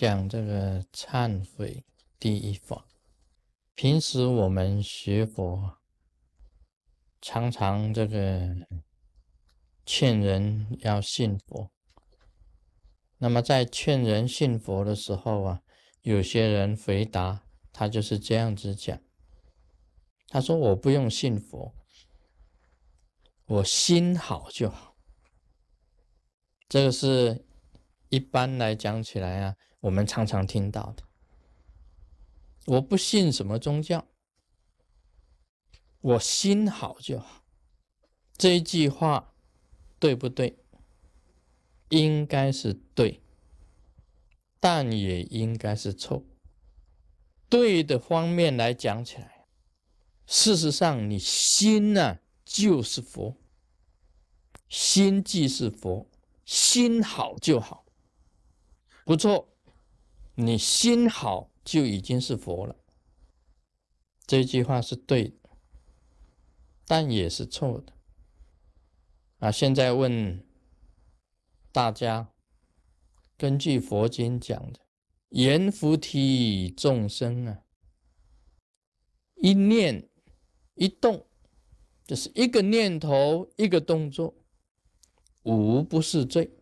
讲这个忏悔第一法。平时我们学佛，常常这个劝人要信佛。那么在劝人信佛的时候啊，有些人回答他就是这样子讲：他说我不用信佛，我心好就好。这个是。一般来讲起来啊，我们常常听到的。我不信什么宗教，我心好就好。这句话对不对？应该是对，但也应该是错。对的方面来讲起来，事实上你心呢就是佛，心即是佛，心好就好。不错，你心好就已经是佛了。这句话是对的，但也是错的。啊，现在问大家，根据佛经讲的，阎浮提众生啊，一念一动，就是一个念头一个动作，无不是罪。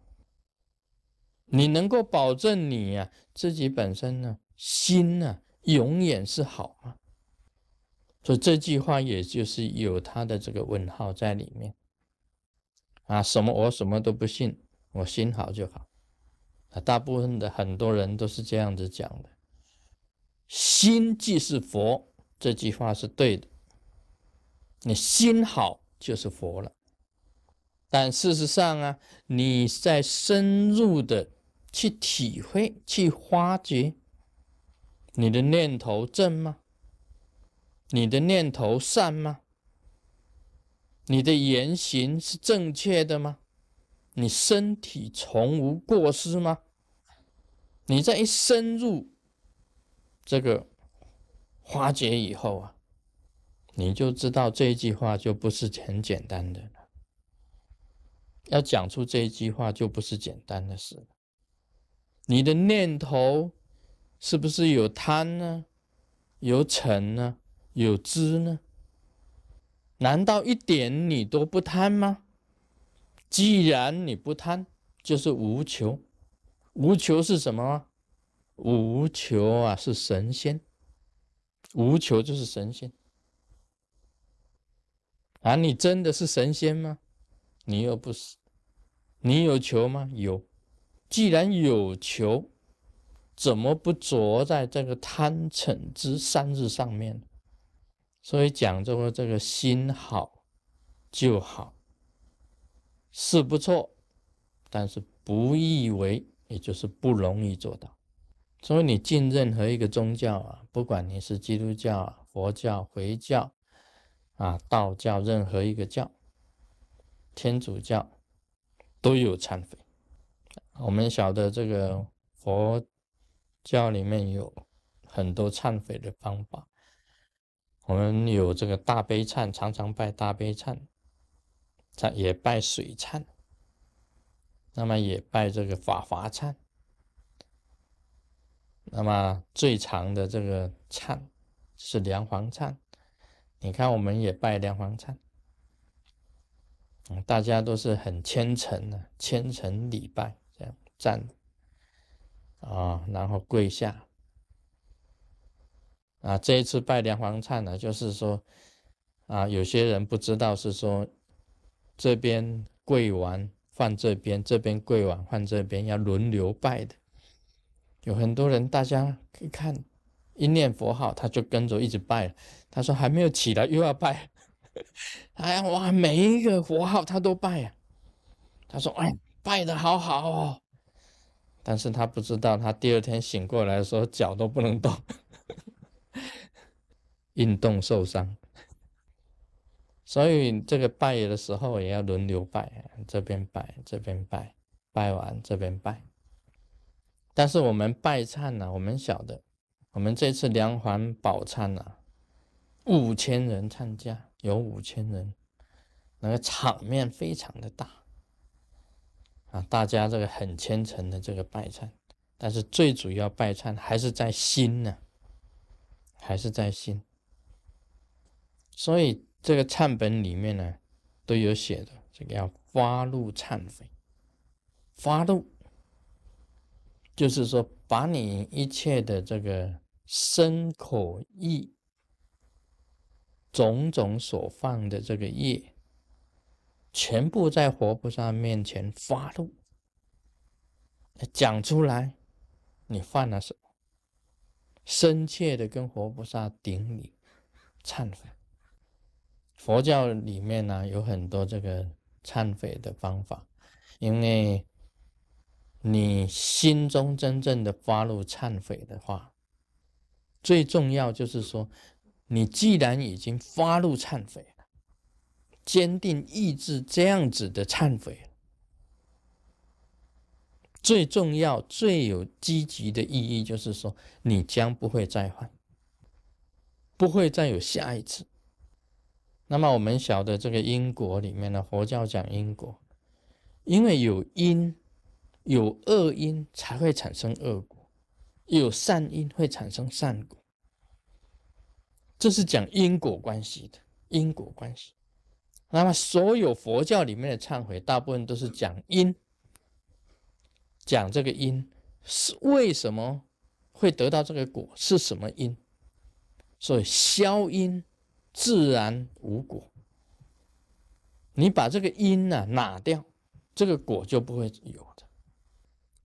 你能够保证你呀自己本身呢心呢永远是好吗？所以这句话也就是有他的这个问号在里面啊。什么我什么都不信，我心好就好啊。大部分的很多人都是这样子讲的。心即是佛，这句话是对的。你心好就是佛了。但事实上啊，你在深入的。去体会，去发掘，你的念头正吗？你的念头善吗？你的言行是正确的吗？你身体从无过失吗？你在一深入这个化解以后啊，你就知道这一句话就不是很简单的了。要讲出这一句话就不是简单的事了。你的念头是不是有贪呢？有嗔呢？有知呢？难道一点你都不贪吗？既然你不贪，就是无求。无求是什么？无求啊，是神仙。无求就是神仙。啊，你真的是神仙吗？你又不是。你有求吗？有。既然有求，怎么不着在这个贪嗔之三日上面？所以讲这个这个心好就好，是不错，但是不易为，也就是不容易做到。所以你进任何一个宗教啊，不管你是基督教、佛教、回教啊、道教，任何一个教，天主教都有忏悔。我们晓得这个佛教里面有很多忏悔的方法，我们有这个大悲忏，常常拜大悲忏，忏也拜水忏，那么也拜这个法华忏，那么最长的这个忏是梁皇忏，你看我们也拜梁皇忏，大家都是很虔诚的，虔诚礼拜。站啊，然后跪下啊。这一次拜梁皇忏呢，就是说啊，有些人不知道是说这边跪完换这边，这边跪完换这边，要轮流拜的。有很多人，大家可以看一念佛号，他就跟着一直拜。他说还没有起来又要拜，哎呀哇，每一个佛号他都拜啊。他说哎，拜的好好哦。但是他不知道，他第二天醒过来的时候，脚都不能动，运动受伤。所以这个拜的时候也要轮流拜，这边拜，这边拜，拜完这边拜。但是我们拜忏呢，我们晓得，我们这次梁环宝忏呢，五千人参加，有五千人，那个场面非常的大。啊，大家这个很虔诚的这个拜忏，但是最主要拜忏还是在心呢，还是在心。所以这个忏本里面呢都有写的，这个要发怒忏悔，发怒就是说把你一切的这个身口意种种所犯的这个业，全部在活菩萨面前发怒，讲出来。你犯了什么？深切的跟活菩萨顶礼忏悔。佛教里面呢有很多这个忏悔的方法，因为你心中真正的发怒忏悔的话，最重要就是说，你既然已经发怒忏悔，坚定意志这样子的忏悔。最重要、最有积极的意义，就是说，你将不会再犯，不会再有下一次。那么，我们晓得这个因果里面呢，佛教讲因果，因为有因，有恶因才会产生恶果，有善因会产生善果，这是讲因果关系的因果关系。那么，所有佛教里面的忏悔，大部分都是讲因。讲这个因是为什么会得到这个果是什么因？所以消因自然无果。你把这个因呢拿掉，这个果就不会有的。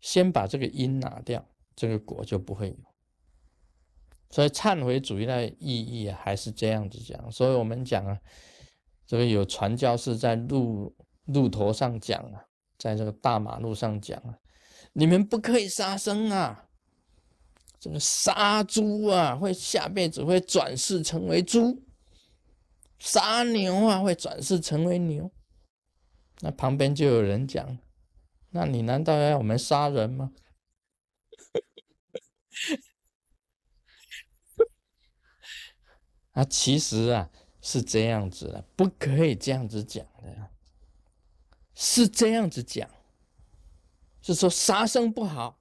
先把这个因拿掉，这个果就不会有。所以忏悔主义的意义啊，还是这样子讲。所以我们讲啊，这个有传教士在路路头上讲啊，在这个大马路上讲啊。你们不可以杀生啊！这个杀猪啊，会下辈子会转世成为猪；杀牛啊，会转世成为牛。那旁边就有人讲：“那你难道要我们杀人吗？” 啊，其实啊是这样子的，不可以这样子讲的，是这样子讲。是说杀生不好，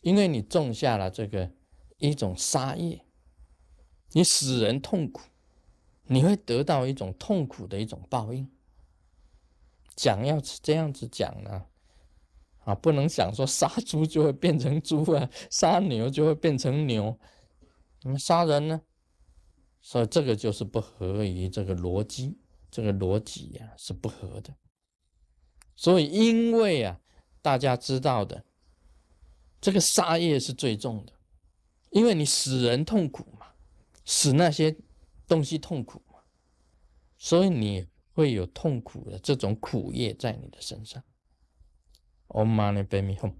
因为你种下了这个一种杀业，你使人痛苦，你会得到一种痛苦的一种报应。讲要是这样子讲呢，啊，不能想说杀猪就会变成猪啊，杀牛就会变成牛，那么杀人呢？所以这个就是不合于这个逻辑，这个逻辑呀是不合的。所以因为啊。大家知道的，这个杀业是最重的，因为你使人痛苦嘛，使那些东西痛苦嘛，所以你会有痛苦的这种苦业在你的身上。Om Mani Padme Hum。